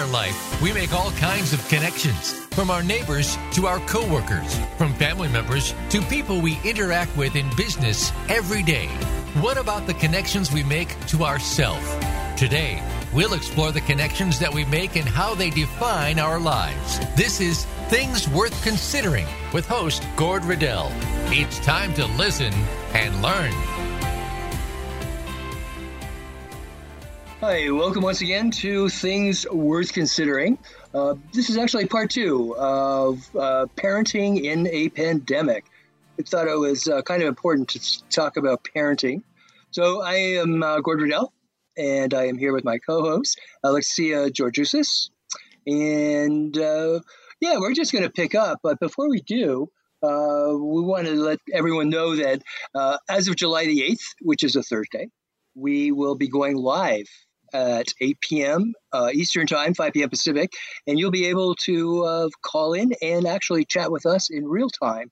our life, we make all kinds of connections, from our neighbors to our coworkers, from family members to people we interact with in business every day. What about the connections we make to ourselves? Today, we'll explore the connections that we make and how they define our lives. This is Things Worth Considering with host Gord Riddell. It's time to listen and learn. Hi, welcome once again to Things Worth Considering. Uh, this is actually part two of uh, parenting in a pandemic. I thought it was uh, kind of important to talk about parenting. So I am uh, Gord Riddell, and I am here with my co-host Alexia Georgiousis. And uh, yeah, we're just going to pick up. But before we do, uh, we want to let everyone know that as of July the 8th, which is a Thursday, we will be going live at 8 p.m. Uh, Eastern Time, 5 p.m. Pacific, and you'll be able to uh, call in and actually chat with us in real time.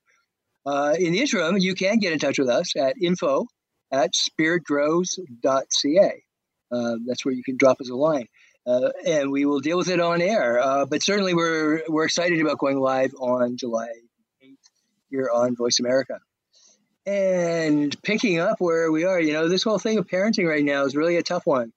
Uh, in the interim, you can get in touch with us at info at spiritgrows.ca. Uh, that's where you can drop us a line. Uh, and we will deal with it on air. Uh, but certainly, we're we're excited about going live on July 8th here on Voice America. And picking up where we are, you know, this whole thing of parenting right now is really a tough one.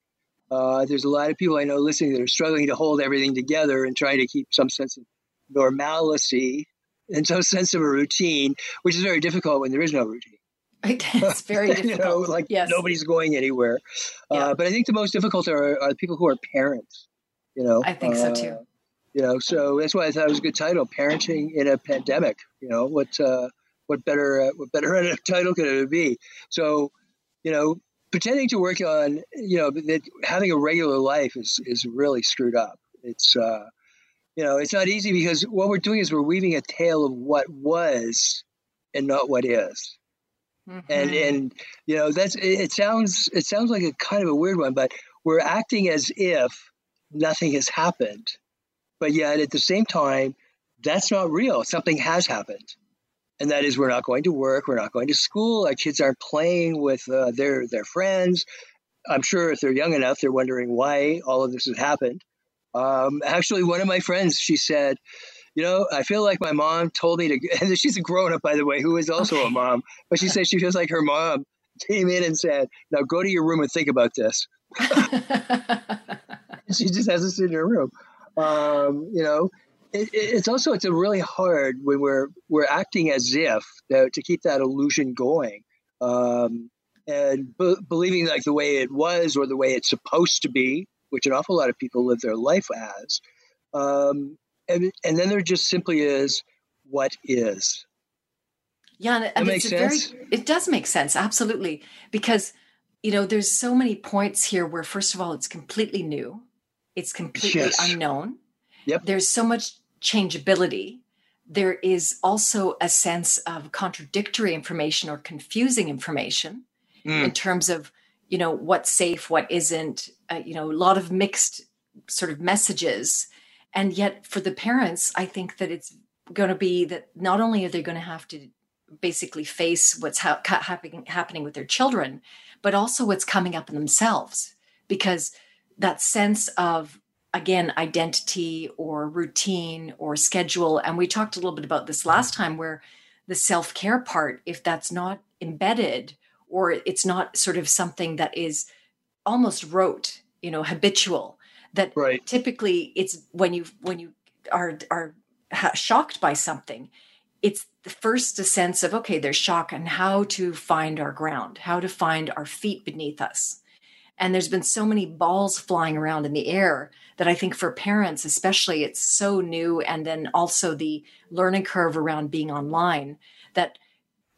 Uh, there's a lot of people I know listening that are struggling to hold everything together and try to keep some sense of normalcy and some sense of a routine, which is very difficult when there is no routine. It's very difficult. you know, like yes. nobody's going anywhere. Uh, yeah. Uh, but I think the most difficult are, are the people who are parents. You know, I think uh, so too. You know, so that's why I thought it was a good title, "Parenting in a Pandemic." You know, what uh, what better what better title could it be? So, you know, pretending to work on you know that having a regular life is is really screwed up. It's uh you know it's not easy because what we're doing is we're weaving a tale of what was and not what is. Mm-hmm. and and you know that's it, it sounds it sounds like a kind of a weird one but we're acting as if nothing has happened. But yet at the same time that's not real. Something has happened and that is we're not going to work, we're not going to school, our kids aren't playing with uh, their their friends. I'm sure if they're young enough, they're wondering why all of this has happened. Um, actually, one of my friends, she said, you know, I feel like my mom told me to, and she's a grown up, by the way, who is also okay. a mom, but she said she feels like her mom came in and said, now go to your room and think about this. she just has to sit in her room. Um, you know, it, it's also it's a really hard when we're we're acting as if to, to keep that illusion going um, and b- believing like the way it was or the way it's supposed to be which an awful lot of people live their life as um, and, and then there just simply is what is yeah and, and it's very it does make sense absolutely because you know there's so many points here where first of all it's completely new it's completely yes. unknown Yep. There's so much changeability, there is also a sense of contradictory information or confusing information mm. in terms of you know what's safe what isn't uh, you know a lot of mixed sort of messages and yet for the parents i think that it's going to be that not only are they going to have to basically face what's ha- happening happening with their children but also what's coming up in themselves because that sense of again identity or routine or schedule and we talked a little bit about this last time where the self-care part if that's not embedded or it's not sort of something that is almost rote you know habitual that right. typically it's when you when you are are shocked by something it's the first a sense of okay there's shock and how to find our ground how to find our feet beneath us and there's been so many balls flying around in the air that I think for parents, especially, it's so new. And then also the learning curve around being online that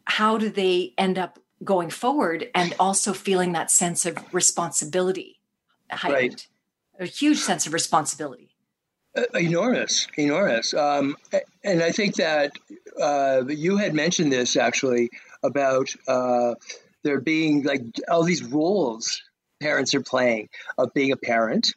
how do they end up going forward and also feeling that sense of responsibility heightened, right. a huge sense of responsibility. Uh, enormous, enormous. Um, and I think that uh, you had mentioned this actually about uh, there being like all these roles parents are playing of being a parent,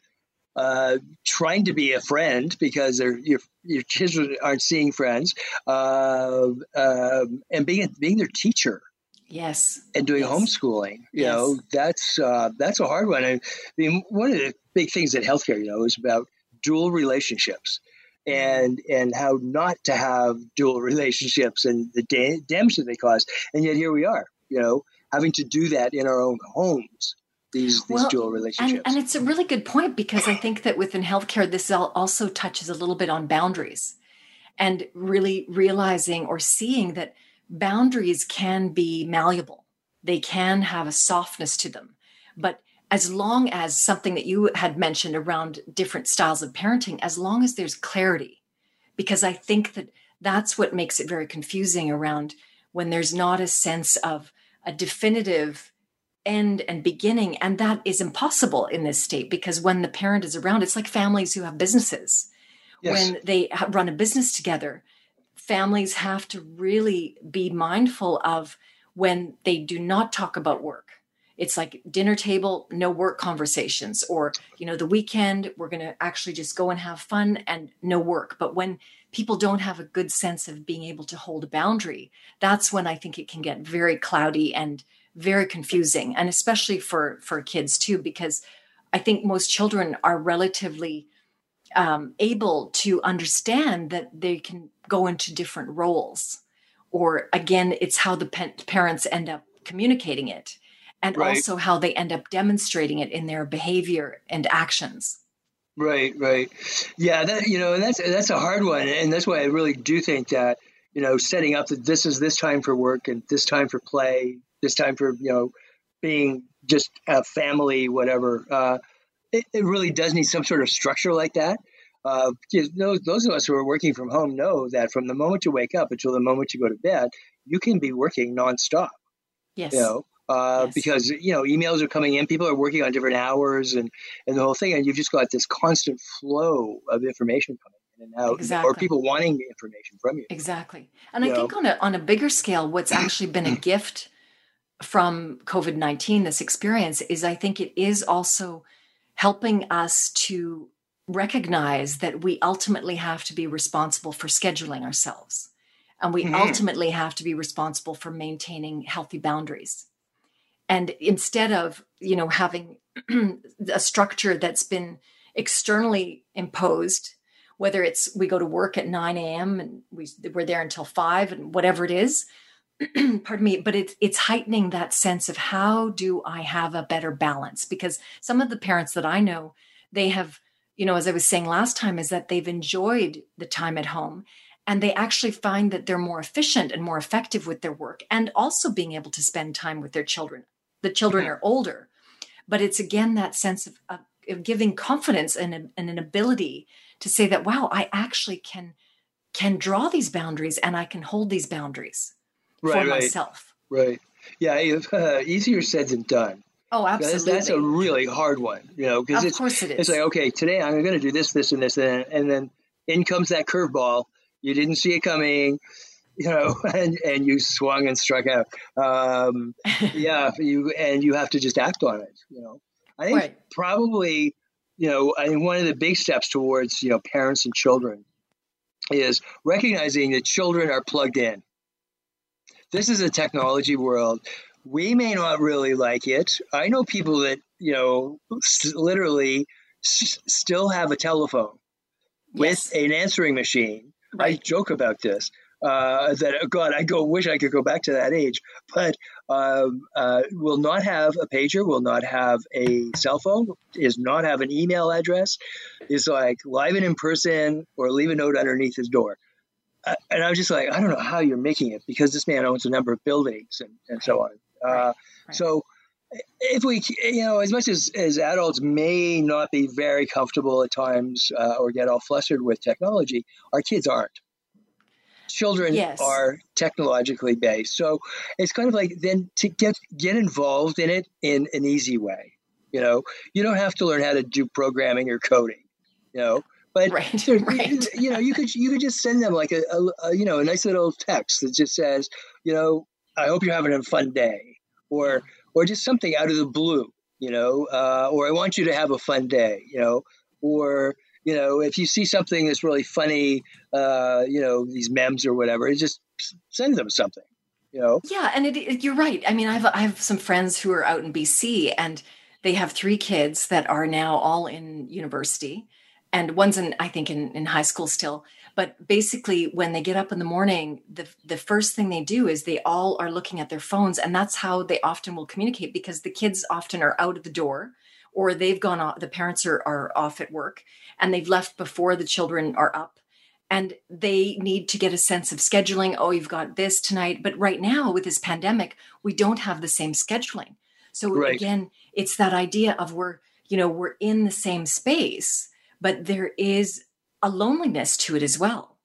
uh, trying to be a friend because your your kids aren't seeing friends, uh, um, and being being their teacher. Yes, and doing yes. homeschooling. You yes. know, that's uh, that's a hard one. I mean, one of the big things in healthcare, you know, is about dual relationships and and how not to have dual relationships and the da- damage that they cause. And yet here we are, you know, having to do that in our own homes. These, these well, dual relationships. And, and it's a really good point because I think that within healthcare, this also touches a little bit on boundaries and really realizing or seeing that boundaries can be malleable. They can have a softness to them. But as long as something that you had mentioned around different styles of parenting, as long as there's clarity, because I think that that's what makes it very confusing around when there's not a sense of a definitive end and beginning. And that is impossible in this state because when the parent is around, it's like families who have businesses. Yes. When they run a business together, families have to really be mindful of when they do not talk about work it's like dinner table no work conversations or you know the weekend we're going to actually just go and have fun and no work but when people don't have a good sense of being able to hold a boundary that's when i think it can get very cloudy and very confusing and especially for for kids too because i think most children are relatively um, able to understand that they can go into different roles or again it's how the parents end up communicating it and right. also how they end up demonstrating it in their behavior and actions. Right, right. Yeah, that you know, and that's that's a hard one and that's why I really do think that, you know, setting up that this is this time for work and this time for play, this time for, you know, being just a family whatever. Uh, it, it really does need some sort of structure like that. Uh, those, those of us who are working from home know that from the moment you wake up until the moment you go to bed, you can be working nonstop. Yes. You know, uh, yes. because you know emails are coming in, people are working on different hours, and and the whole thing, and you've just got this constant flow of information coming in and out, exactly. or people wanting information from you. Exactly, and you I know? think on a on a bigger scale, what's actually been a gift from COVID nineteen, this experience, is I think it is also helping us to recognize that we ultimately have to be responsible for scheduling ourselves. And we mm-hmm. ultimately have to be responsible for maintaining healthy boundaries and instead of you know having a structure that's been externally imposed whether it's we go to work at 9 a.m and we, we're there until 5 and whatever it is pardon me but it's it's heightening that sense of how do i have a better balance? Because some of the parents that i know they have you know as i was saying last time is that they've enjoyed the time at home and they actually find that they're more efficient and more effective with their work and also being able to spend time with their children. The children are older but it's again that sense of, of, of giving confidence and, and, an ability to say that wow i actually can can draw these boundaries and i can hold these boundaries right, for right, myself right yeah uh, easier said than done Oh, absolutely. That's, that's, a really hard one, you know, because it's, course it is. it's like, okay, today I'm going to do this, this, and this, and, and then in comes that curveball. You didn't see it coming you know, and, and you swung and struck out. Um, yeah, you and you have to just act on it. You know, I think right. probably, you know, I think one of the big steps towards you know parents and children is recognizing that children are plugged in. This is a technology world. We may not really like it. I know people that you know literally s- still have a telephone yes. with an answering machine. Right. I joke about this uh, that oh God, I go wish I could go back to that age, but um, uh, will not have a pager, will not have a cell phone, is not have an email address, is like live and in person or leave a note underneath his door. And I was just like, I don't know how you're making it because this man owns a number of buildings and, and so on. Uh. Right. So if we, you know, as much as, as adults may not be very comfortable at times uh, or get all flustered with technology, our kids aren't children yes. are technologically based. So it's kind of like then to get get involved in it in an easy way. You know, you don't have to learn how to do programming or coding. You know, but right, right. you know, you could you could just send them like a, a, a, you know a nice little text that just says, you know, I hope you're having a fun day, or or just something out of the blue. You know, uh, or I want you to have a fun day. You know, or you know, if you see something that's really funny, uh, you know, these memes or whatever, just send them something. You know. Yeah, and it, it, you're right. I mean, I have I have some friends who are out in BC, and they have three kids that are now all in university, and one's in i think in, in high school still. But basically when they get up in the morning the the first thing they do is they all are looking at their phones and that's how they often will communicate because the kids often are out of the door or they've gone off the parents are, are off at work and they've left before the children are up. And they need to get a sense of scheduling. Oh you've got this tonight. But right now with this pandemic we don't have the same scheduling. So right. again it's that idea of we're you know we're in the same space but there is a loneliness to it as well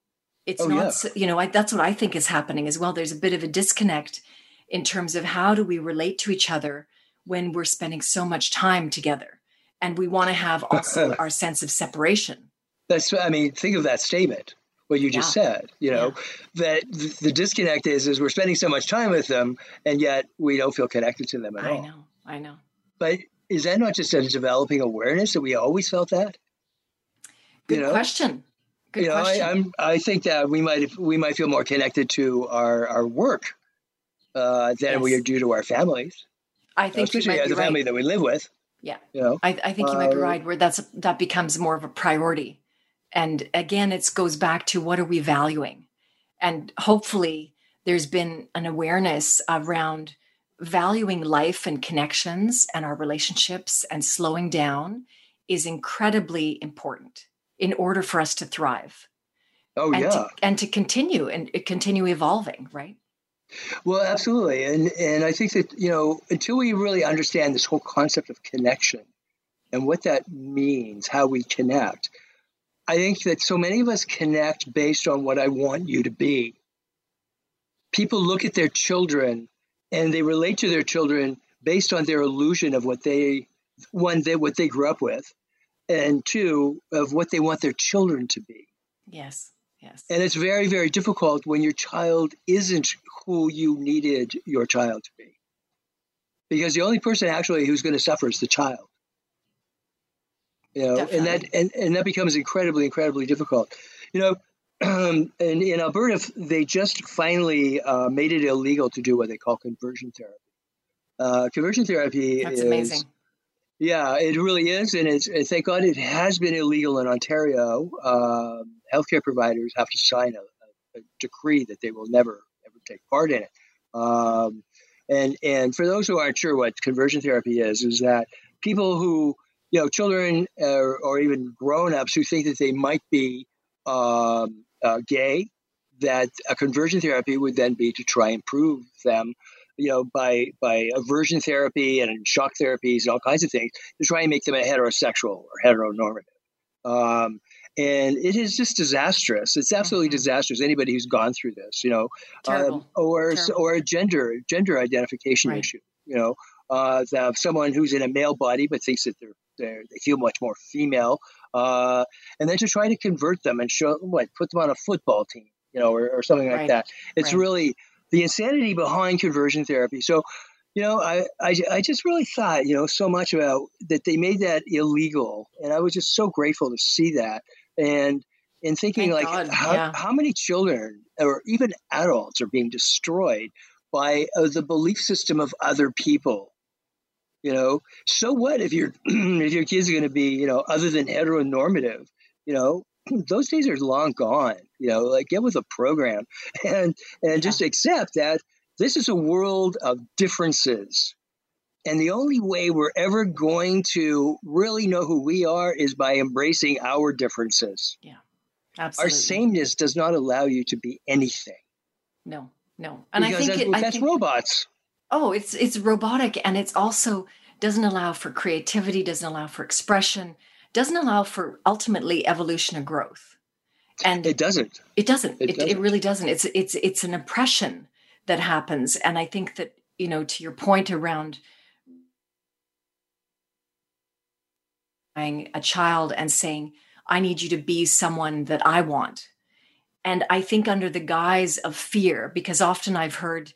it's oh, not yeah. you know I, that's what i think is happening as well there's a bit of a disconnect in terms of how do we relate to each other when we're spending so much time together and we want to have also our sense of separation that's i mean think of that statement what you just yeah. said you know yeah. that the disconnect is is we're spending so much time with them and yet we don't feel connected to them at I all i know i know but is that not just a developing awareness that we always felt that good you know? question good you know question. I, I'm, I think that we might we might feel more connected to our our work uh, than yes. we are due to our families I think especially as a family that we live with. Yeah, you know, I, I think you might be uh, right. Where that's that becomes more of a priority, and again, it goes back to what are we valuing, and hopefully, there's been an awareness around valuing life and connections and our relationships and slowing down is incredibly important in order for us to thrive. Oh and yeah, to, and to continue and continue evolving, right? Well, absolutely, and and I think that you know until we really understand this whole concept of connection and what that means, how we connect, I think that so many of us connect based on what I want you to be. People look at their children and they relate to their children based on their illusion of what they one they what they grew up with, and two of what they want their children to be. Yes. Yes. And it's very, very difficult when your child isn't who you needed your child to be. Because the only person actually who's going to suffer is the child. You know, Definitely. and that and, and that becomes incredibly, incredibly difficult. You know, um, and in Alberta, they just finally uh, made it illegal to do what they call conversion therapy. Uh, conversion therapy That's is amazing. Yeah, it really is, and it's thank God it has been illegal in Ontario. Uh, healthcare providers have to sign a, a, decree that they will never ever take part in it. Um, and and for those who aren't sure what conversion therapy is, is that people who you know children or, or even grown-ups who think that they might be um, uh, gay, that a conversion therapy would then be to try and prove them you know, by by aversion therapy and shock therapies and all kinds of things to try and make them a heterosexual or heteronormative. Um, and it is just disastrous. It's absolutely mm-hmm. disastrous. Anybody who's gone through this, you know, um, or Terrible. or a gender gender identification right. issue, you know, uh, someone who's in a male body but thinks that they're, they're they feel much more female, uh, and then to try to convert them and show what put them on a football team, you know, or, or something like right. that. It's right. really the insanity behind conversion therapy. So, you know, I, I, I just really thought, you know, so much about that they made that illegal. And I was just so grateful to see that. And, and thinking Thank like, God. how, yeah. how many children or even adults are being destroyed by uh, the belief system of other people? You know, so what if your if your kids are going to be, you know, other than heteronormative? You know, those days are long gone. You know, like get with a program and and yeah. just accept that this is a world of differences. And the only way we're ever going to really know who we are is by embracing our differences. Yeah. Absolutely. Our sameness does not allow you to be anything. No, no. And because I think that's, it, that's I think, robots. Oh, it's it's robotic and it's also doesn't allow for creativity, doesn't allow for expression, doesn't allow for ultimately evolution and growth. And it doesn't. It doesn't. It, it, doesn't. it really doesn't. It's it's it's an oppression that happens. And I think that, you know, to your point around a child and saying, I need you to be someone that I want. And I think under the guise of fear, because often I've heard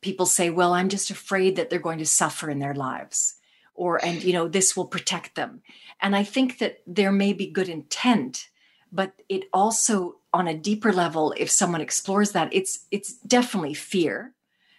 people say, well, I'm just afraid that they're going to suffer in their lives or and you know this will protect them and i think that there may be good intent but it also on a deeper level if someone explores that it's it's definitely fear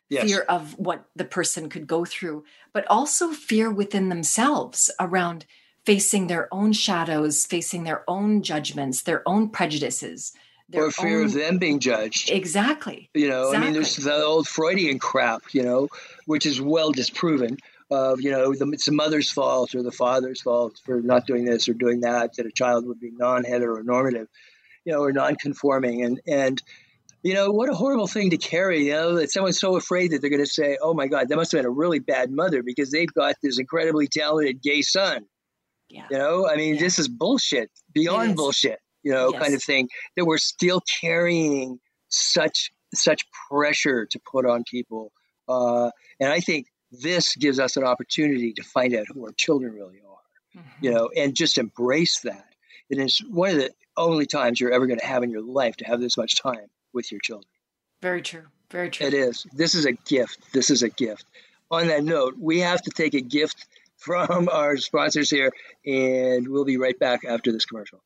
yes. fear of what the person could go through but also fear within themselves around facing their own shadows, facing their own judgments, their own prejudices. Their or fear own... of them being judged. Exactly. You know, exactly. I mean, there's the old Freudian crap, you know, which is well disproven of, you know, the, it's the mother's fault or the father's fault for not doing this or doing that, that a child would be non heteronormative, you know, or non conforming. And, and, you know, what a horrible thing to carry, you know, that someone's so afraid that they're going to say, oh my God, that must have been a really bad mother because they've got this incredibly talented gay son. Yeah. You know, I mean, yeah. this is bullshit, beyond bullshit, you know, yes. kind of thing that we're still carrying such such pressure to put on people. Uh, and I think this gives us an opportunity to find out who our children really are, mm-hmm. you know, and just embrace that. It is one of the only times you're ever going to have in your life to have this much time with your children. Very true. Very true. It is. This is a gift. This is a gift. On that note, we have to take a gift from our sponsors here, and we'll be right back after this commercial.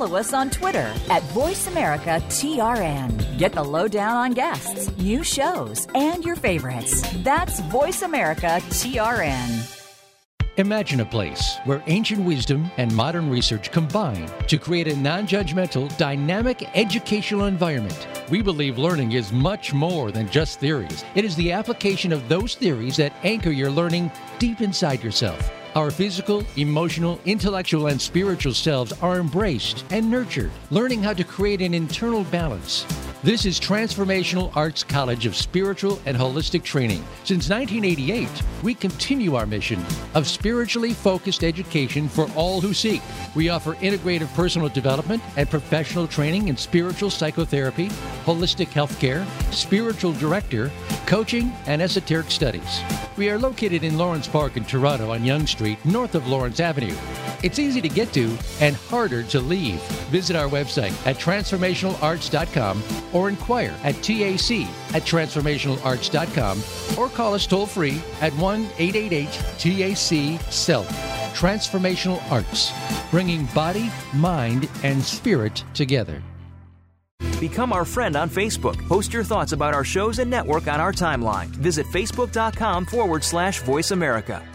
Follow us on Twitter at VoiceAmericaTRN. Get the lowdown on guests, new shows, and your favorites. That's VoiceAmericaTRN. Imagine a place where ancient wisdom and modern research combine to create a non judgmental, dynamic educational environment. We believe learning is much more than just theories, it is the application of those theories that anchor your learning deep inside yourself. Our physical, emotional, intellectual, and spiritual selves are embraced and nurtured, learning how to create an internal balance. This is Transformational Arts College of Spiritual and Holistic Training. Since 1988, we continue our mission of spiritually focused education for all who seek. We offer integrative personal development and professional training in spiritual psychotherapy, holistic healthcare, spiritual director, coaching, and esoteric studies. We are located in Lawrence Park in Toronto on Yonge Street, north of Lawrence Avenue. It's easy to get to and harder to leave. Visit our website at transformationalarts.com or inquire at TAC at transformationalarts.com or call us toll free at 1 888 TAC SELF. Transformational Arts, bringing body, mind, and spirit together. Become our friend on Facebook. Post your thoughts about our shows and network on our timeline. Visit facebook.com forward slash voice America.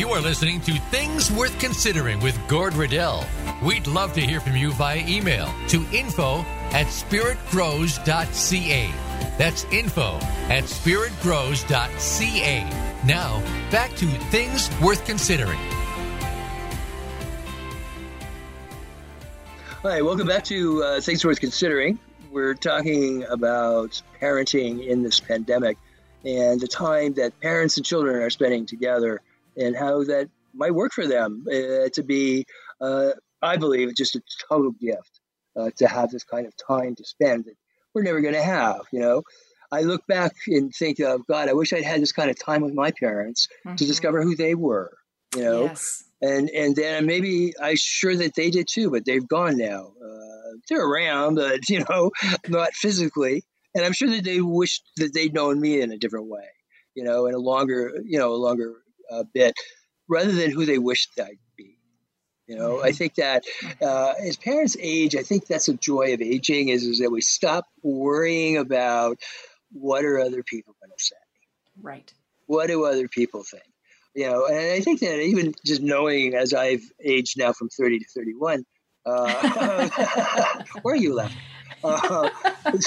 You are listening to Things Worth Considering with Gord Riddell. We'd love to hear from you via email to info at spiritgrows.ca. That's info at spiritgrows.ca. Now, back to Things Worth Considering. Hi, welcome back to uh, Things Worth Considering. We're talking about parenting in this pandemic and the time that parents and children are spending together and how that might work for them uh, to be, uh, I believe, just a total gift uh, to have this kind of time to spend that we're never going to have. You know, I look back and think of God. I wish I'd had this kind of time with my parents mm-hmm. to discover who they were. You know, yes. and and then maybe I'm sure that they did too, but they've gone now. Uh, they're around, but you know, not physically. And I'm sure that they wished that they'd known me in a different way. You know, in a longer, you know, a longer a bit rather than who they wish I'd be. You know, mm-hmm. I think that uh, as parents age, I think that's a joy of aging is, is that we stop worrying about what are other people going to say. Right. What do other people think? You know, and I think that even just knowing as I've aged now from 30 to 31, uh, where are you left? Uh,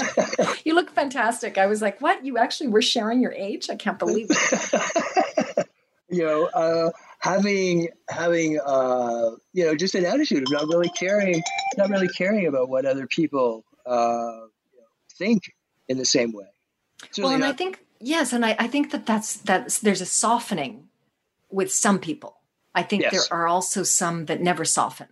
you look fantastic. I was like, what? You actually were sharing your age? I can't believe it. you know, uh, having having uh, you know just an attitude of not really caring, not really caring about what other people uh, think in the same way. well, and not- I think yes, and I, I think that that's that's there's a softening with some people. I think yes. there are also some that never soften.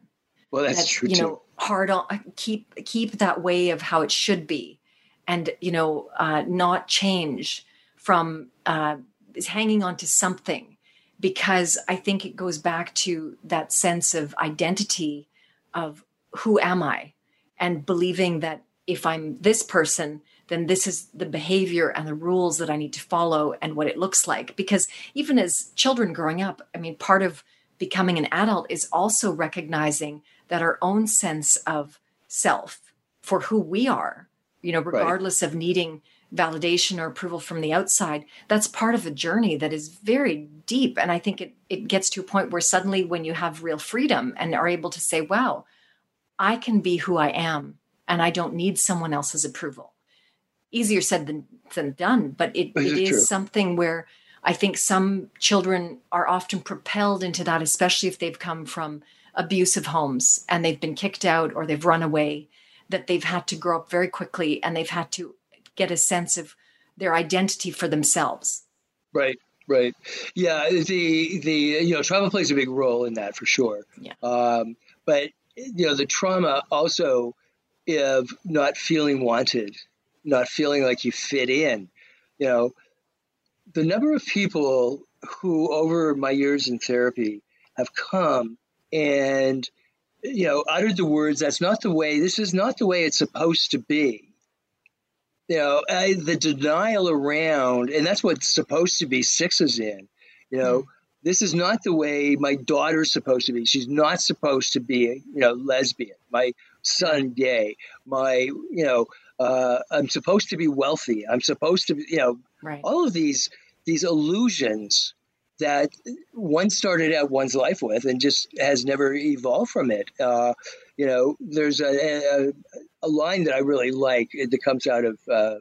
Well, that's that, true you too. know, hard on keep keep that way of how it should be, and you know, uh, not change from uh, is hanging on to something because I think it goes back to that sense of identity of who am I and believing that if I'm this person, then this is the behavior and the rules that I need to follow and what it looks like. Because even as children growing up, I mean, part of becoming an adult is also recognizing that our own sense of self for who we are, you know, regardless right. of needing validation or approval from the outside, that's part of a journey that is very deep. And I think it, it gets to a point where suddenly when you have real freedom and are able to say, wow, I can be who I am and I don't need someone else's approval. Easier said than, than done, but it, it is, is something where I think some children are often propelled into that, especially if they've come from abusive homes and they've been kicked out or they've run away, that they've had to grow up very quickly and they've had to get a sense of their identity for themselves. Right, right. Yeah, the the you know trauma plays a big role in that for sure. Yeah. Um, but you know the trauma also of not feeling wanted, not feeling like you fit in. You know, the number of people who over my years in therapy have come and you know uttered the words that's not the way this is not the way it's supposed to be you know, I, the denial around, and that's what's supposed to be sixes in. You know, mm. this is not the way my daughter's supposed to be. She's not supposed to be, you know, lesbian. My son gay. My, you know, uh, I'm supposed to be wealthy. I'm supposed to, be, you know, right. all of these these illusions that one started out one's life with and just has never evolved from it. Uh, you know, there's a, a, a line that I really like that comes out of uh,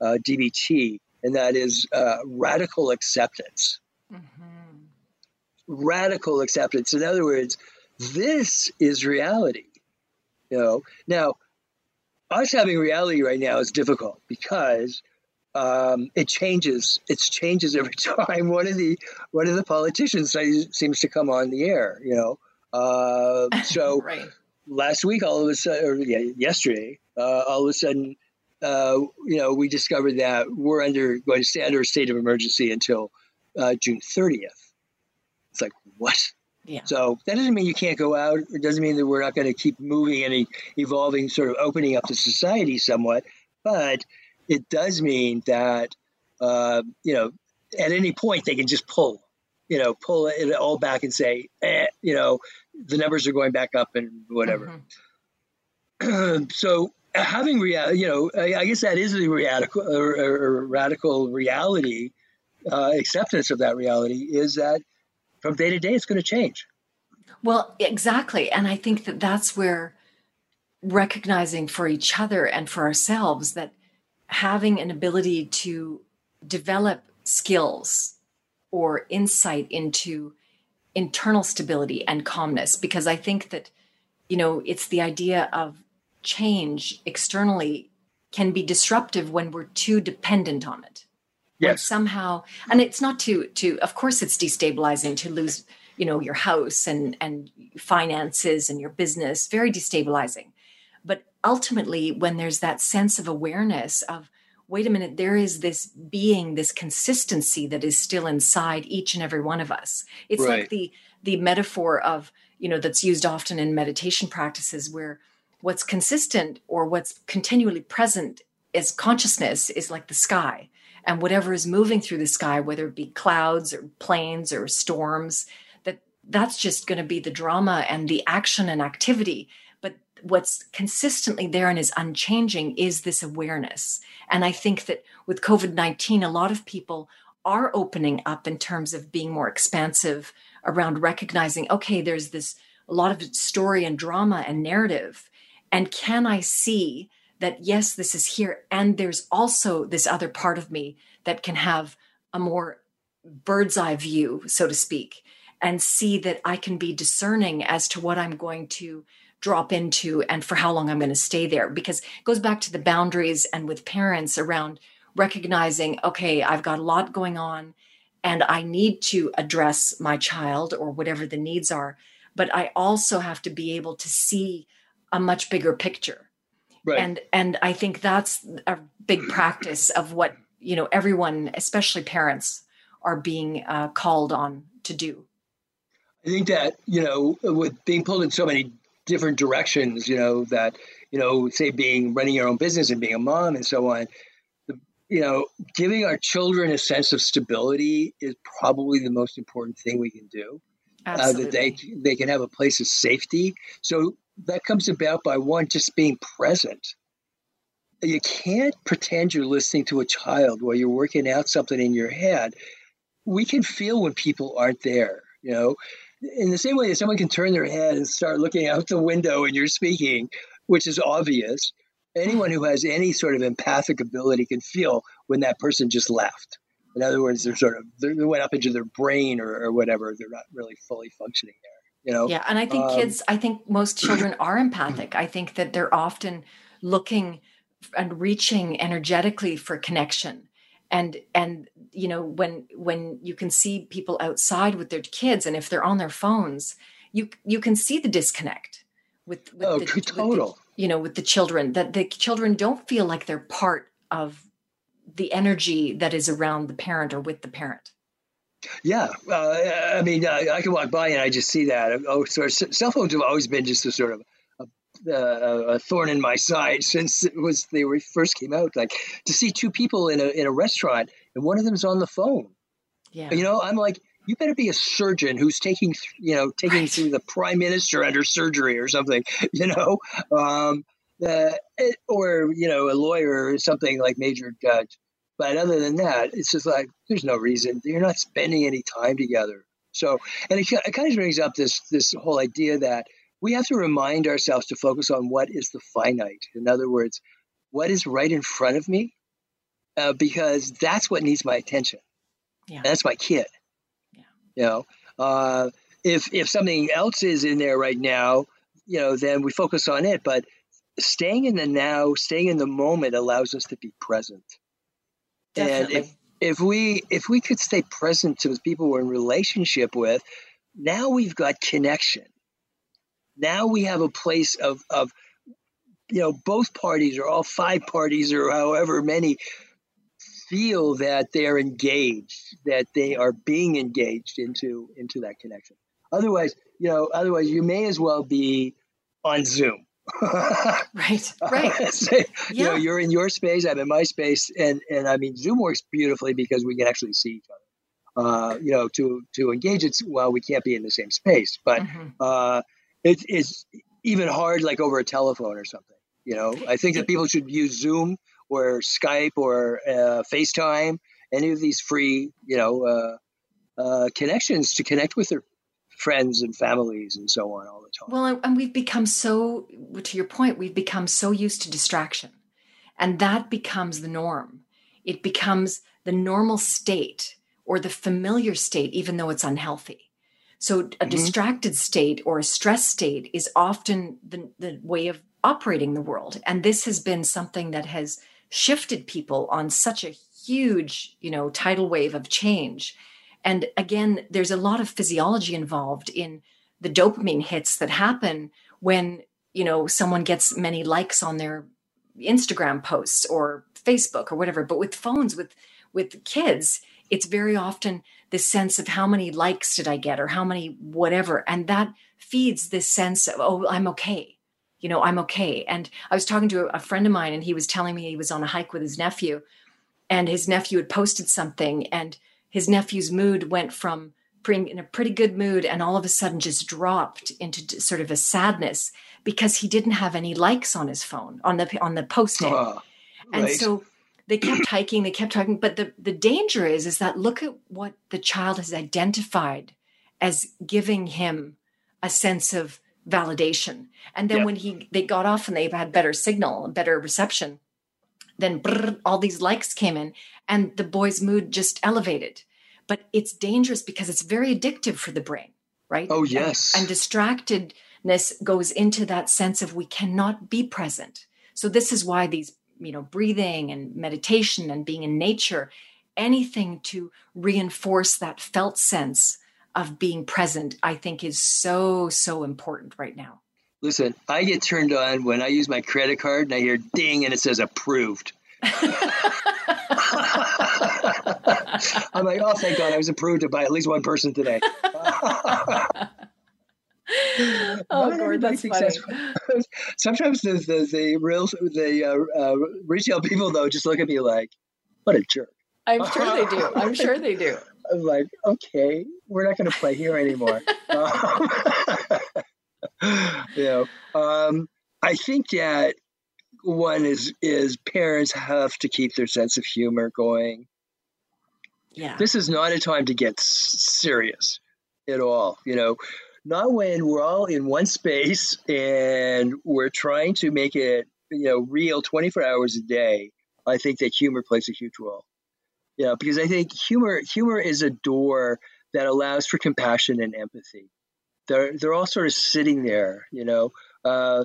uh, DBT, and that is uh, radical acceptance. Mm-hmm. Radical acceptance. In other words, this is reality. You know, now us having reality right now is difficult because um, it changes. It changes every time. One of the one of the politicians seems to come on the air. You know, uh, so right last week, all of a sudden, or yeah, yesterday, uh, all of a sudden, uh, you know, we discovered that we're under going to stay under a state of emergency until uh, June 30th. It's like what? Yeah. So that doesn't mean you can't go out. It doesn't mean that we're not going to keep moving and evolving, sort of opening up the society somewhat. But it does mean that uh, you know at any point they can just pull, you know, pull it all back and say, eh, you know, the numbers are going back up and whatever. Mm-hmm. so having real, you know, I, I, guess that is the radical, or, or radical reality. Uh, acceptance of that reality is that from day to day it's going to change. Well, exactly, and I think that that's where recognizing for each other and for ourselves that having an ability to develop skills or insight into internal stability and calmness because I think that, you know, it's the idea of change externally can be disruptive when we're too dependent on it. Yes. Somehow, and it's not to, to, of course, it's destabilizing to lose, you know, your house and, and finances and your business, very destabilizing. But ultimately, when there's that sense of awareness of, wait a minute, there is this being, this consistency that is still inside each and every one of us. It's right. like the the metaphor of, you know, that's used often in meditation practices where what's consistent or what's continually present as consciousness is like the sky. And whatever is moving through the sky, whether it be clouds or planes or storms, that that's just going to be the drama and the action and activity what's consistently there and is unchanging is this awareness. And I think that with COVID 19, a lot of people are opening up in terms of being more expansive around recognizing, okay, there's this a lot of story and drama and narrative. And can I see that, yes, this is here. And there's also this other part of me that can have a more bird's eye view, so to speak, and see that I can be discerning as to what I'm going to drop into and for how long I'm going to stay there because it goes back to the boundaries and with parents around recognizing okay I've got a lot going on and I need to address my child or whatever the needs are but I also have to be able to see a much bigger picture right. and and I think that's a big practice of what you know everyone especially parents are being uh, called on to do I think that you know, with being pulled in so many different directions, you know, that, you know, say being running your own business and being a mom and so on, the, you know, giving our children a sense of stability is probably the most important thing we can do. uh, that they they can have a place of safety. So that comes about by one just being present. You can't pretend you're listening to a child while you're working out something in your head. We can feel when people aren't there. You know, in the same way that someone can turn their head and start looking out the window and you're speaking, which is obvious. Anyone who has any sort of empathic ability can feel when that person just left. In other words, they're sort of they went up into their brain or, or whatever. They're not really fully functioning there. You know? Yeah, and I think um, kids. I think most children are empathic. I think that they're often looking and reaching energetically for connection and and you know when when you can see people outside with their kids and if they're on their phones you you can see the disconnect with, with oh, the, total. With the, you know with the children that the children don't feel like they're part of the energy that is around the parent or with the parent. Yeah, uh, I mean, I, I, can walk by and I just see that. Oh, so cell phones have always been just a sort of a, a, a, thorn in my side since it was they were first came out. Like to see two people in a in a restaurant and one of them's on the phone. Yeah, you know, I'm like, you better be a surgeon who's taking you know taking right. through the prime minister under surgery or something. You know, um, uh, or you know a lawyer or something like major judge. But other than that, it's just like there's no reason you're not spending any time together. So, and it, it kind of brings up this this whole idea that we have to remind ourselves to focus on what is the finite. In other words, what is right in front of me, uh, because that's what needs my attention. Yeah. that's my kid. Yeah. You know, uh, if if something else is in there right now, you know, then we focus on it. But staying in the now, staying in the moment allows us to be present. Definitely. And if, if we if we could stay present to the people we're in relationship with, now we've got connection. Now we have a place of of you know both parties or all five parties or however many feel that they're engaged, that they are being engaged into into that connection. Otherwise, you know, otherwise you may as well be on Zoom right, right. so, yeah. You know, you're in your space, I'm in my space, and and I mean, Zoom works beautifully because we can actually see each other. Uh, you know, to to engage it while we can't be in the same space, but mm-hmm. uh, it, it's even hard, like over a telephone or something. You know, I think that people should use Zoom or Skype or uh, FaceTime, any of these free, you know, uh, uh, connections to connect with their friends and families and so on all the time. Well, and we've become so, to your point, we've become so used to distraction. And that becomes the norm. It becomes the normal state or the familiar state, even though it's unhealthy. So, a mm-hmm. distracted state or a stress state is often the, the way of operating the world. And this has been something that has shifted people on such a huge, you know, tidal wave of change and again, there's a lot of physiology involved in the dopamine hits that happen when, you know, someone gets many likes on their Instagram posts or Facebook or whatever. But with phones, with with kids, it's very often the sense of how many likes did I get or how many whatever. And that feeds this sense of, oh, I'm okay. You know, I'm okay. And I was talking to a friend of mine and he was telling me he was on a hike with his nephew and his nephew had posted something and his nephew's mood went from being in a pretty good mood and all of a sudden just dropped into sort of a sadness because he didn't have any likes on his phone on the on the posting. Uh, and right. so they kept hiking, they kept hiking. But the, the danger is is that look at what the child has identified as giving him a sense of validation. And then yep. when he they got off and they had better signal and better reception, then brrr, all these likes came in and the boy's mood just elevated but it's dangerous because it's very addictive for the brain, right? Oh, yes. And, and distractedness goes into that sense of we cannot be present. So this is why these, you know, breathing and meditation and being in nature, anything to reinforce that felt sense of being present, I think is so, so important right now. Listen, I get turned on when I use my credit card and I hear ding and it says approved. I'm like, oh, thank God, I was approved by at least one person today. oh, Gord, that's funny. Sometimes the, the, the real the uh, uh, retail people though just look at me like, what a jerk. I'm sure they do. I'm sure they do. I'm like, okay, we're not going to play here anymore. um, you know, um, I think that one is is parents have to keep their sense of humor going. Yeah. This is not a time to get serious at all. You know, not when we're all in one space and we're trying to make it, you know, real 24 hours a day. I think that humor plays a huge role. Yeah, because I think humor humor is a door that allows for compassion and empathy. They're they're all sort of sitting there, you know. Uh,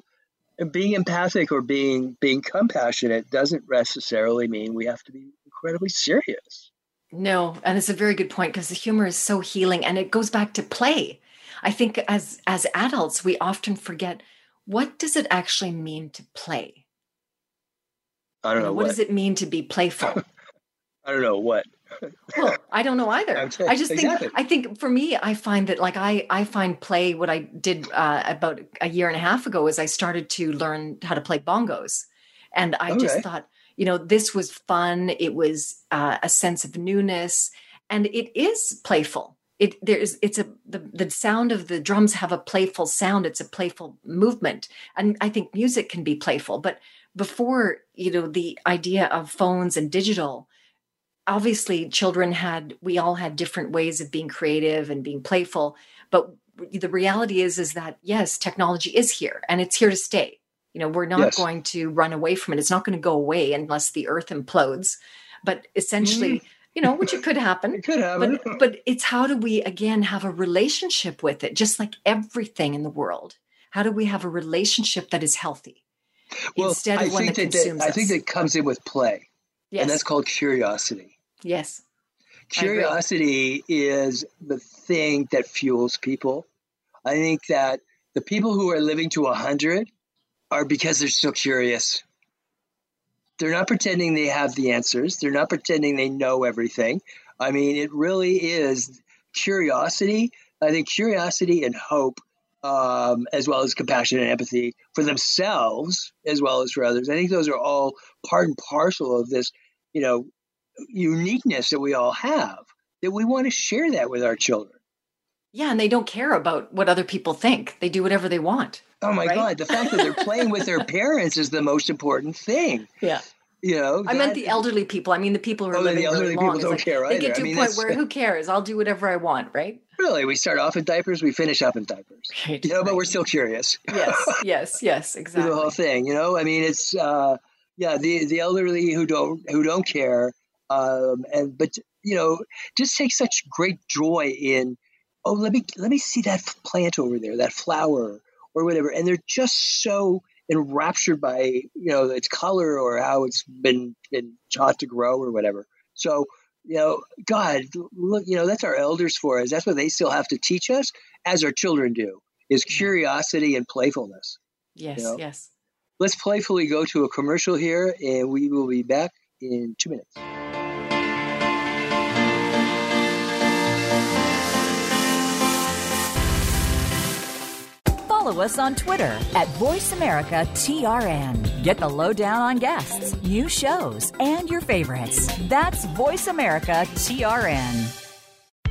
being empathic or being being compassionate doesn't necessarily mean we have to be incredibly serious. No, and it's a very good point because the humor is so healing and it goes back to play. I think as as adults we often forget what does it actually mean to play? I don't know, know what, what does it mean to be playful? I don't know what. well, I don't know either. I just exactly. think I think for me, I find that like I I find play. What I did uh, about a year and a half ago is I started to learn how to play bongos, and I okay. just thought, you know, this was fun. It was uh, a sense of newness, and it is playful. It there's it's a the the sound of the drums have a playful sound. It's a playful movement, and I think music can be playful. But before you know the idea of phones and digital obviously children had we all had different ways of being creative and being playful but the reality is is that yes technology is here and it's here to stay. You know we're not yes. going to run away from it. It's not going to go away unless the earth implodes. But essentially mm. you know which it could happen it could happen. but, but it's how do we again have a relationship with it just like everything in the world? How do we have a relationship that is healthy well, instead of I one that, that consumes that, I think that comes in with play Yes. And that's called curiosity. Yes. Curiosity is the thing that fuels people. I think that the people who are living to 100 are because they're so curious. They're not pretending they have the answers, they're not pretending they know everything. I mean, it really is curiosity. I think curiosity and hope, um, as well as compassion and empathy for themselves as well as for others. I think those are all part and parcel of this you know, uniqueness that we all have, that we want to share that with our children. Yeah, and they don't care about what other people think. They do whatever they want. Oh my right? God, the fact that they're playing with their parents is the most important thing. Yeah. You know, I meant the elderly people. I mean, the people who are oh, living the elderly really long. people don't like, care either. They get to I mean, a point where who cares? I'll do whatever I want, right? Really, we start off in diapers, we finish up in diapers. Right, you know, right. but we're still curious. Yes, yes, yes, exactly. the whole thing, you know. I mean, it's uh, yeah, the the elderly who don't who don't care, um, and but you know, just take such great joy in, oh, let me let me see that plant over there, that flower or whatever, and they're just so enraptured by you know its color or how it's been been taught to grow or whatever. So you know, God, look, you know, that's our elders for us. That's what they still have to teach us, as our children do, is curiosity and playfulness. Yes, you know? yes. Let's playfully go to a commercial here, and we will be back in two minutes. Follow us on Twitter at VoiceAmericaTRN. Get the lowdown on guests, new shows, and your favorites. That's VoiceAmericaTRN.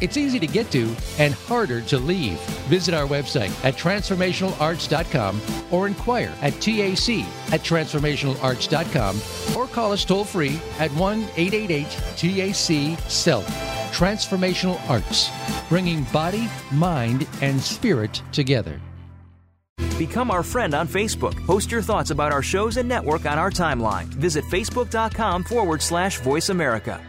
It's easy to get to and harder to leave. Visit our website at transformationalarts.com or inquire at TAC at transformationalarts.com or call us toll free at 1 888 TAC SELF. Transformational Arts, bringing body, mind, and spirit together. Become our friend on Facebook. Post your thoughts about our shows and network on our timeline. Visit facebook.com forward slash voice America.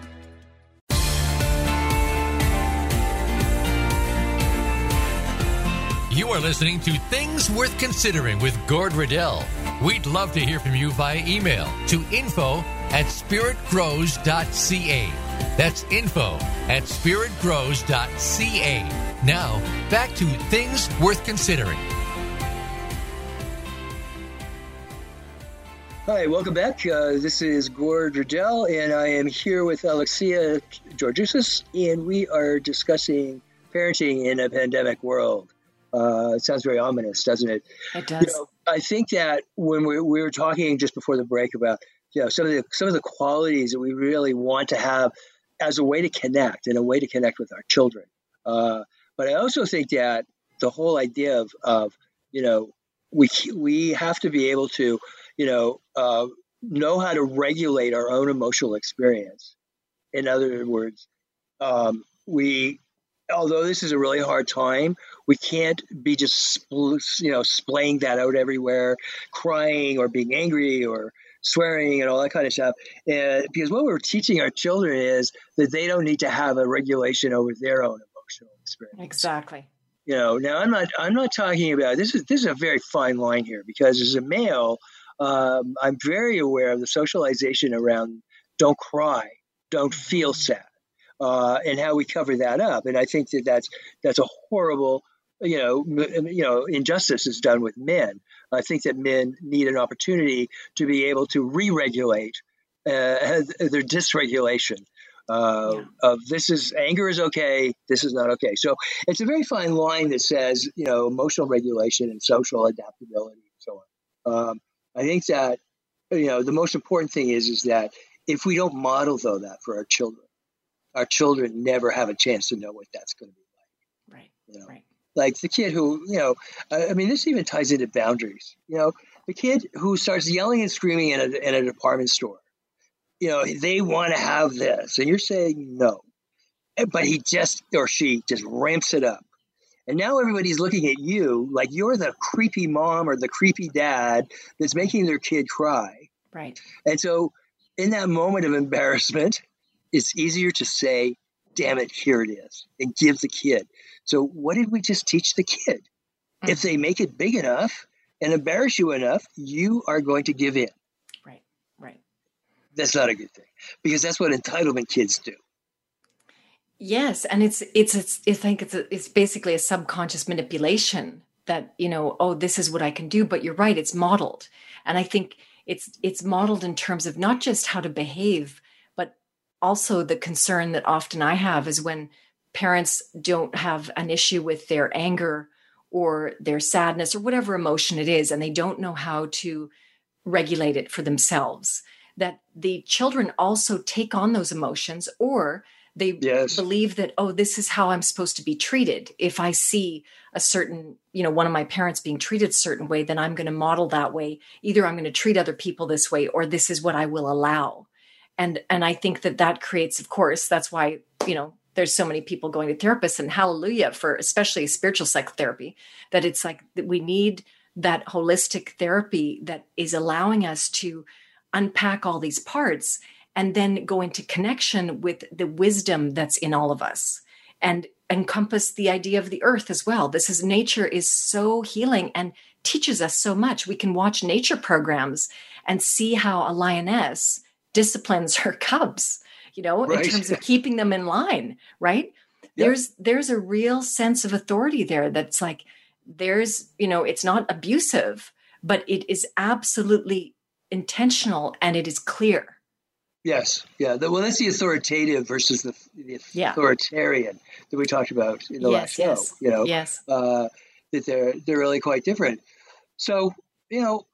You are listening to Things Worth Considering with Gord Riddell. We'd love to hear from you via email to info at spiritgrows.ca. That's info at spiritgrows.ca. Now, back to Things Worth Considering. Hi, welcome back. Uh, this is Gord Riddell, and I am here with Alexia Georgiousis, and we are discussing parenting in a pandemic world. Uh, it sounds very ominous, doesn't it? It does. You know, I think that when we, we were talking just before the break about you know some of the some of the qualities that we really want to have as a way to connect and a way to connect with our children. Uh, but I also think that the whole idea of, of you know we we have to be able to you know uh, know how to regulate our own emotional experience. In other words, um, we although this is a really hard time, we can't be just you know splaying that out everywhere, crying or being angry or swearing and all that kind of stuff. And because what we're teaching our children is that they don't need to have a regulation over their own emotional experience. Exactly. You know, now I'm not I'm not talking about this is this is a very fine line here because as a male, um, I'm very aware of the socialization around don't cry, don't feel mm-hmm. sad uh, and how we cover that up. And I think that that's that's a horrible, you know, m- you know, injustice is done with men. I think that men need an opportunity to be able to re-regulate uh, their dysregulation. Uh, yeah. Of this is anger is okay, this is not okay. So it's a very fine line that says you know emotional regulation and social adaptability and so on. Um, I think that you know the most important thing is is that if we don't model though that for our children, our children never have a chance to know what that's going to be like. Right. You know? Right. Like the kid who, you know, I mean, this even ties into boundaries. You know, the kid who starts yelling and screaming in a, in a department store, you know, they want to have this, and you're saying no. But he just, or she just ramps it up. And now everybody's looking at you like you're the creepy mom or the creepy dad that's making their kid cry. Right. And so, in that moment of embarrassment, it's easier to say, damn it, here it is, and give the kid. So, what did we just teach the kid? Mm-hmm. If they make it big enough and embarrass you enough, you are going to give in. Right, right. That's not a good thing because that's what entitlement kids do. Yes, and it's it's it's I think it's a, it's basically a subconscious manipulation that you know oh this is what I can do, but you're right it's modeled, and I think it's it's modeled in terms of not just how to behave, also the concern that often I have is when parents don't have an issue with their anger or their sadness or whatever emotion it is, and they don't know how to regulate it for themselves. That the children also take on those emotions or they yes. believe that oh this is how i'm supposed to be treated if i see a certain you know one of my parents being treated a certain way then i'm going to model that way either i'm going to treat other people this way or this is what i will allow and and i think that that creates of course that's why you know there's so many people going to therapists and hallelujah for especially spiritual psychotherapy that it's like that we need that holistic therapy that is allowing us to unpack all these parts and then go into connection with the wisdom that's in all of us and encompass the idea of the earth as well. This is nature is so healing and teaches us so much. We can watch nature programs and see how a lioness disciplines her cubs you know right. in terms of keeping them in line right yep. there's there's a real sense of authority there that's like there's you know it's not abusive but it is absolutely intentional and it is clear yes yeah the, well that's the authoritative versus the, the yeah. authoritarian that we talked about in the yes, last show yes. you know yes uh, that they're they're really quite different so you know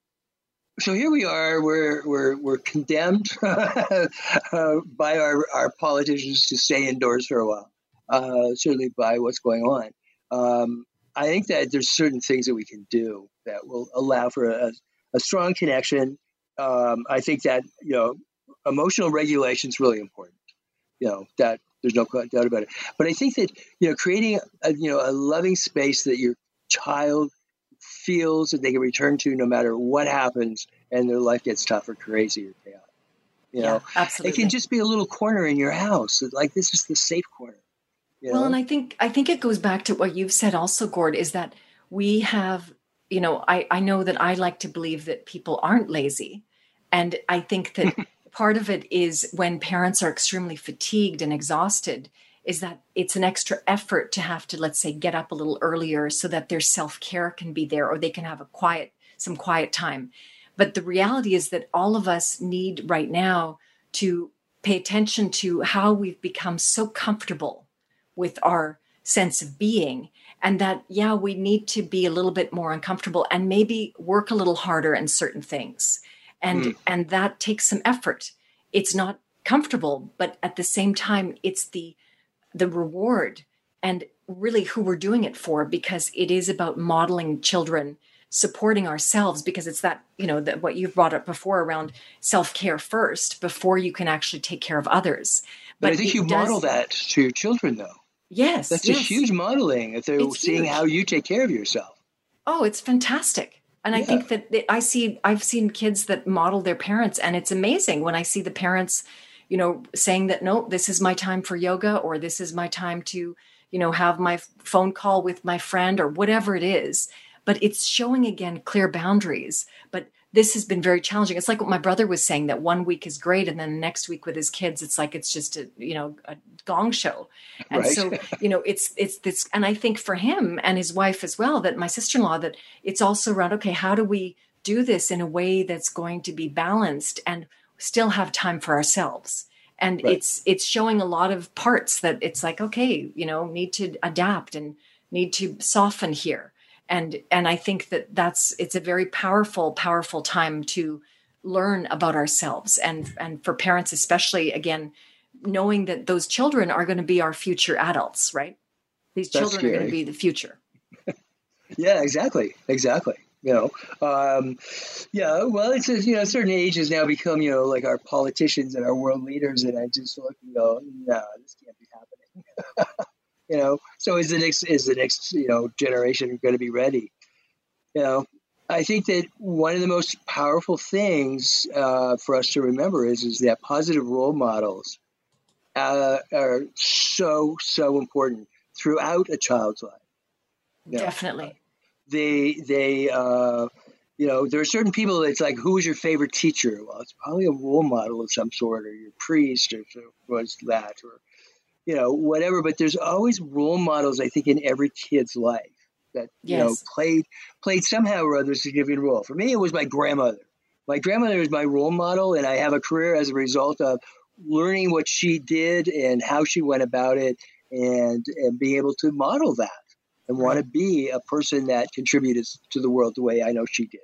so here we are. We're we're we're condemned uh, by our our politicians to stay indoors for a while. Uh, certainly by what's going on. Um, I think that there's certain things that we can do that will allow for a, a strong connection. Um, I think that you know emotional regulation is really important. You know that there's no doubt about it. But I think that you know creating a, you know a loving space that your child feels that they can return to no matter what happens and their life gets tough or crazy or chaotic. You know, yeah, absolutely. It can just be a little corner in your house. Like this is the safe corner. well, know? and I think I think it goes back to what you've said also, Gord, is that we have, you know, I, I know that I like to believe that people aren't lazy. And I think that part of it is when parents are extremely fatigued and exhausted, is that it's an extra effort to have to, let's say, get up a little earlier so that their self care can be there or they can have a quiet, some quiet time. But the reality is that all of us need right now to pay attention to how we've become so comfortable with our sense of being and that yeah we need to be a little bit more uncomfortable and maybe work a little harder in certain things and mm. and that takes some effort it's not comfortable but at the same time it's the the reward and really who we're doing it for because it is about modeling children supporting ourselves because it's that you know that what you've brought up before around self-care first before you can actually take care of others but, but i think you does, model that to your children though yes that's yes. a huge modeling if they're it's seeing huge. how you take care of yourself oh it's fantastic and yeah. i think that i see i've seen kids that model their parents and it's amazing when i see the parents you know saying that no this is my time for yoga or this is my time to you know have my phone call with my friend or whatever it is but it's showing again clear boundaries. But this has been very challenging. It's like what my brother was saying that one week is great, and then the next week with his kids, it's like it's just a you know a gong show. And right. so you know it's it's this, and I think for him and his wife as well, that my sister in law, that it's also around okay, how do we do this in a way that's going to be balanced and still have time for ourselves? And right. it's it's showing a lot of parts that it's like okay, you know, need to adapt and need to soften here and and i think that that's it's a very powerful powerful time to learn about ourselves and and for parents especially again knowing that those children are going to be our future adults right these that's children scary. are going to be the future yeah exactly exactly you know um, yeah well it's a, you know certain ages now become you know like our politicians and our world leaders and i just look and go no this can't be happening. You know so is the next is the next you know generation going to be ready? You know i think that one of the most powerful things uh, for us to remember is is that positive role models uh, are so so important throughout a child's life. You know, definitely they they uh, you know there are certain people that's like who was your favorite teacher well it's probably a role model of some sort or your priest or was that or you know, whatever. But there's always role models, I think, in every kid's life that yes. you know played played somehow or other a significant role. For me, it was my grandmother. My grandmother is my role model, and I have a career as a result of learning what she did and how she went about it, and and being able to model that and want to be a person that contributed to the world the way I know she did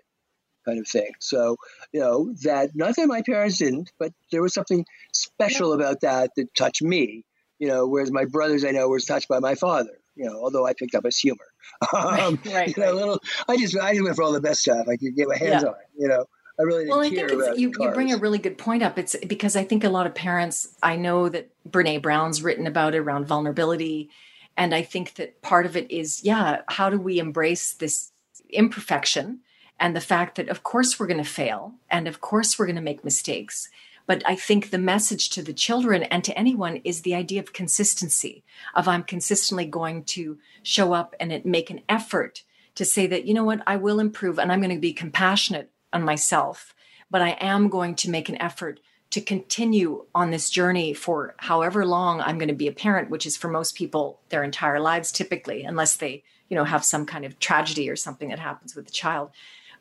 kind of thing. So, you know, that not that my parents didn't, but there was something special about that that touched me you know, whereas my brothers I know were touched by my father, you know, although I picked up his humor. Um, right, you know, little, I just I just went for all the best stuff I could get my hands yeah. on, you know. I really well, I think it's, you, you bring a really good point up. It's because I think a lot of parents, I know that Brene Brown's written about it around vulnerability. And I think that part of it is, yeah, how do we embrace this imperfection and the fact that, of course, we're going to fail and of course, we're going to make mistakes. But I think the message to the children and to anyone is the idea of consistency, of I'm consistently going to show up and make an effort to say that, you know what, I will improve and I'm going to be compassionate on myself, but I am going to make an effort to continue on this journey for however long I'm going to be a parent, which is for most people their entire lives typically, unless they, you know, have some kind of tragedy or something that happens with the child.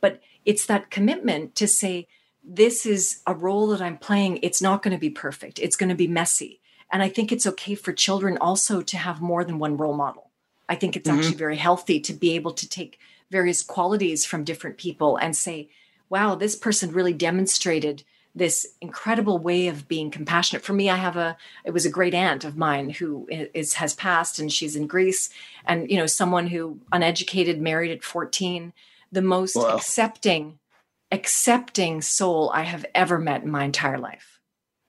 But it's that commitment to say, this is a role that I'm playing. It's not going to be perfect. It's going to be messy. And I think it's okay for children also to have more than one role model. I think it's mm-hmm. actually very healthy to be able to take various qualities from different people and say, wow, this person really demonstrated this incredible way of being compassionate. For me, I have a, it was a great aunt of mine who is, has passed and she's in Greece and, you know, someone who uneducated, married at 14, the most wow. accepting accepting soul I have ever met in my entire life.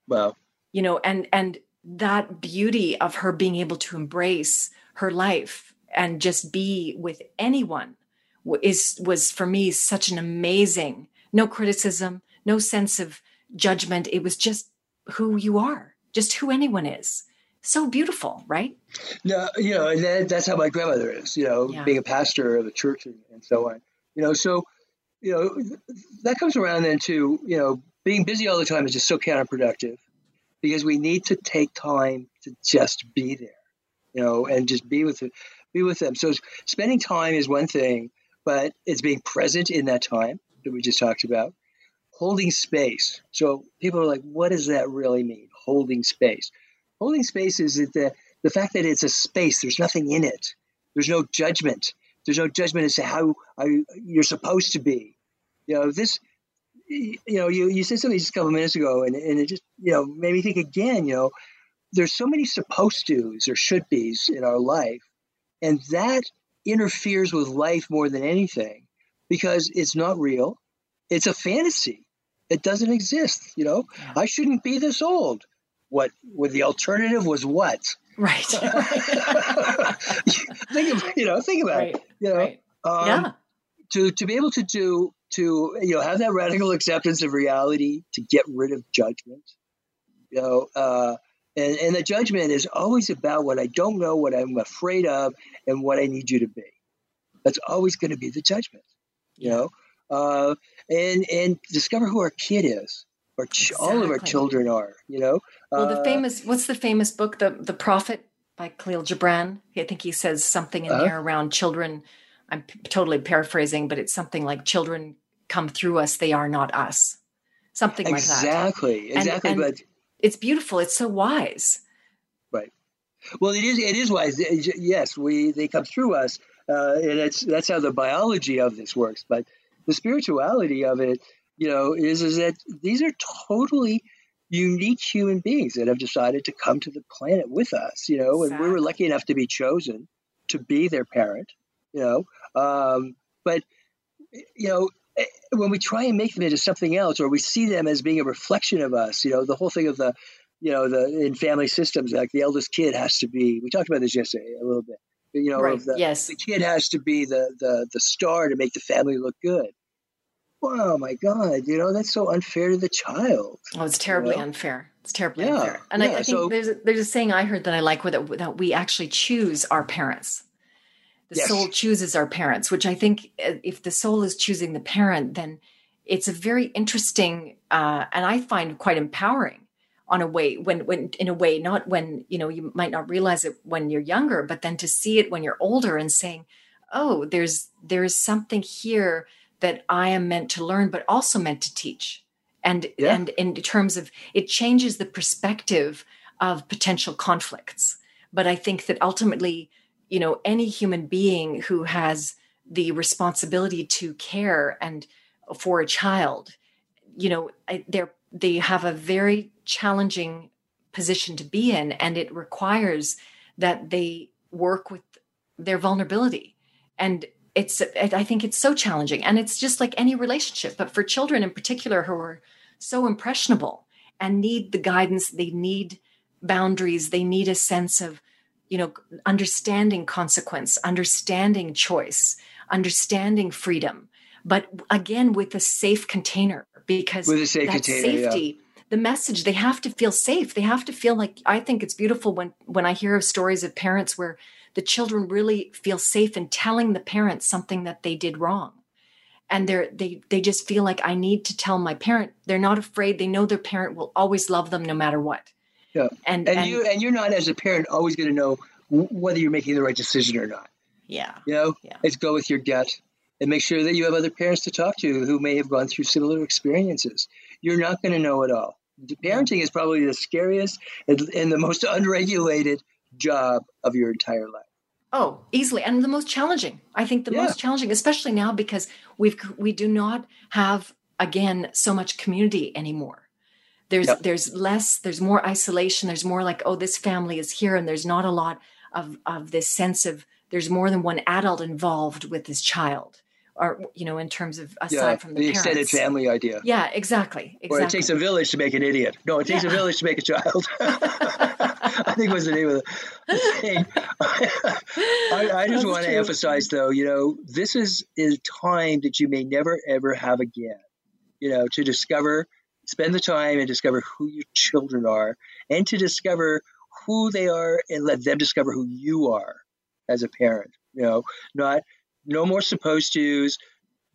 Wow. You know, and and that beauty of her being able to embrace her life and just be with anyone is was for me such an amazing no criticism, no sense of judgment. It was just who you are, just who anyone is. so beautiful, right? No, you know, that, that's how my grandmother is, you know, yeah. being a pastor of a church and, and, so on. You know, so, you know, that comes around then to, you know, being busy all the time is just so counterproductive because we need to take time to just be there, you know, and just be with it, be with them. So spending time is one thing, but it's being present in that time that we just talked about. Holding space. So people are like, what does that really mean? Holding space. Holding space is the, the fact that it's a space, there's nothing in it, there's no judgment. There's no judgment as to how you're supposed to be. You know, this, you know, you, you said something just a couple minutes ago, and, and it just, you know, made me think again, you know, there's so many supposed to's or should be's in our life, and that interferes with life more than anything because it's not real. It's a fantasy. It doesn't exist. You know, I shouldn't be this old. What what the alternative was what? Right. Think of you know think about right. it you know? right. um, yeah. to to be able to do to you know have that radical acceptance of reality to get rid of judgment you know uh, and and the judgment is always about what i don't know what i'm afraid of and what i need you to be. That's always going to be the judgment you know uh, and and discover who our kid is or ch- exactly. all of our children are you know? Well the uh, famous what's the famous book? The the prophet by Kahlil Gibran. I think he says something in uh, there around children. I'm p- totally paraphrasing but it's something like children come through us they are not us. Something exactly, like that. Exactly exactly but it's beautiful it's so wise. Right. Well it is it is wise. Yes we they come through us uh, and that's that's how the biology of this works but the spirituality of it you know, is is that these are totally unique human beings that have decided to come to the planet with us, you know, exactly. and we were lucky enough to be chosen to be their parent, you know. Um, but you know, eh, when we try and make them into something else, or we see them as being a reflection of us, you know, the whole thing of the, you know, the in family systems, like the eldest kid has to be. We talked about this yesterday a little bit. You know, right. the, yes. the kid has to be the the the star to make the family look good oh my god you know that's so unfair to the child oh it's terribly you know? unfair it's terribly yeah, unfair and yeah, I, I, think so, there's a, there's a saying i heard that i like with it that we actually choose our parents the yes. soul chooses our parents which i think uh, if the soul is choosing the parent then it's a very interesting uh, and i find quite empowering on a way when when in a way not when you know you might not realize it when you're younger but then to see it when you're older and saying oh there's there's something here that I am meant to learn, but also meant to teach. And yeah. and in terms of it changes the perspective of potential conflicts. But I think that ultimately, you know, any human being who has the responsibility to care and for a child, you know, they're they have a very challenging position to be in, and it requires that they work with their vulnerability. And it's i think it's so challenging and it's just like any relationship but for children in particular who are so impressionable and need the guidance they need boundaries they need a sense of you know understanding consequence understanding choice understanding freedom but again with a safe container because with a safe that container, safety yeah. the message they have to feel safe. They have to feel like i think it's beautiful when when i hear of stories of parents where the children really feel safe in telling the parents something that they did wrong. And they're they they just feel like i need to tell my parent. They're not afraid. They know their parent will always love them no matter what. Yeah. And and, and you and you're not as a parent always going to know whether you're making the right decision or not. Yeah. You know? Yeah. let's go with your gut and make sure that you have other parents to talk to who may have gone through similar experiences you're not going to know it all parenting is probably the scariest and, and the most unregulated job of your entire life Oh, easily, and the most challenging. I think the yeah. most challenging, especially now because we've we do not have again so much community anymore. There's yep. there's less, there's more isolation. There's more like, oh, this family is here, and there's not a lot of of this sense of there's more than one adult involved with this child or you know in terms of aside yeah, from the, the parents. extended family idea yeah exactly, exactly or it takes a village to make an idiot no it takes yeah. a village to make a child i think was the name of the thing i, I just want to emphasize though you know this is a time that you may never ever have again you know to discover spend the time and discover who your children are and to discover who they are and let them discover who you are as a parent. You know, not no more supposed to's,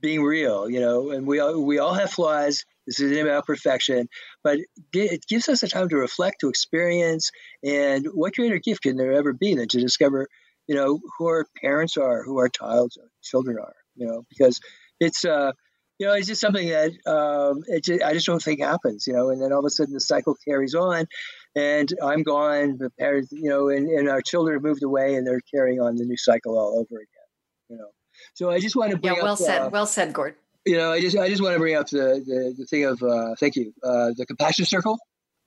being real. You know, and we all we all have flaws. This isn't about perfection, but it gives us a time to reflect, to experience, and what greater gift can there ever be than to discover, you know, who our parents are, who our child's children are. You know, because it's uh, you know, it's just something that um, it just, I just don't think happens. You know, and then all of a sudden the cycle carries on, and I'm gone. The parents, you know, and, and our children have moved away, and they're carrying on the new cycle all over again. You know, so I just want to bring yeah, well up, said, uh, well said, Gord. You know, I just I just want to bring up the the, the thing of uh, thank you, uh, the Compassion Circle,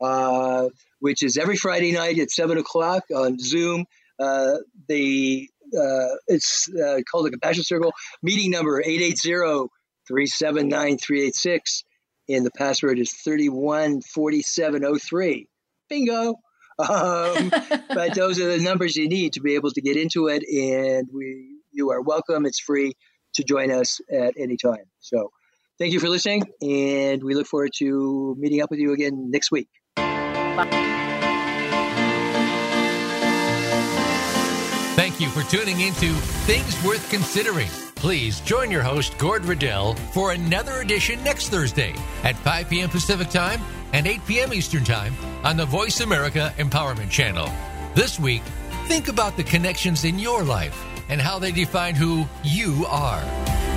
uh, which is every Friday night at seven o'clock on Zoom. Uh, the uh, it's uh, called the Compassion Circle. Meeting number 880-379-386. and the password is thirty one forty seven oh three. Bingo. Um, but those are the numbers you need to be able to get into it, and we you are welcome. It's free to join us at any time. So, thank you for listening, and we look forward to meeting up with you again next week. Thank you for tuning into Things Worth Considering. Please join your host, Gord Riddell, for another edition next Thursday at 5 p.m. Pacific Time and 8 p.m. Eastern Time on the Voice America Empowerment Channel. This week, think about the connections in your life and how they define who you are.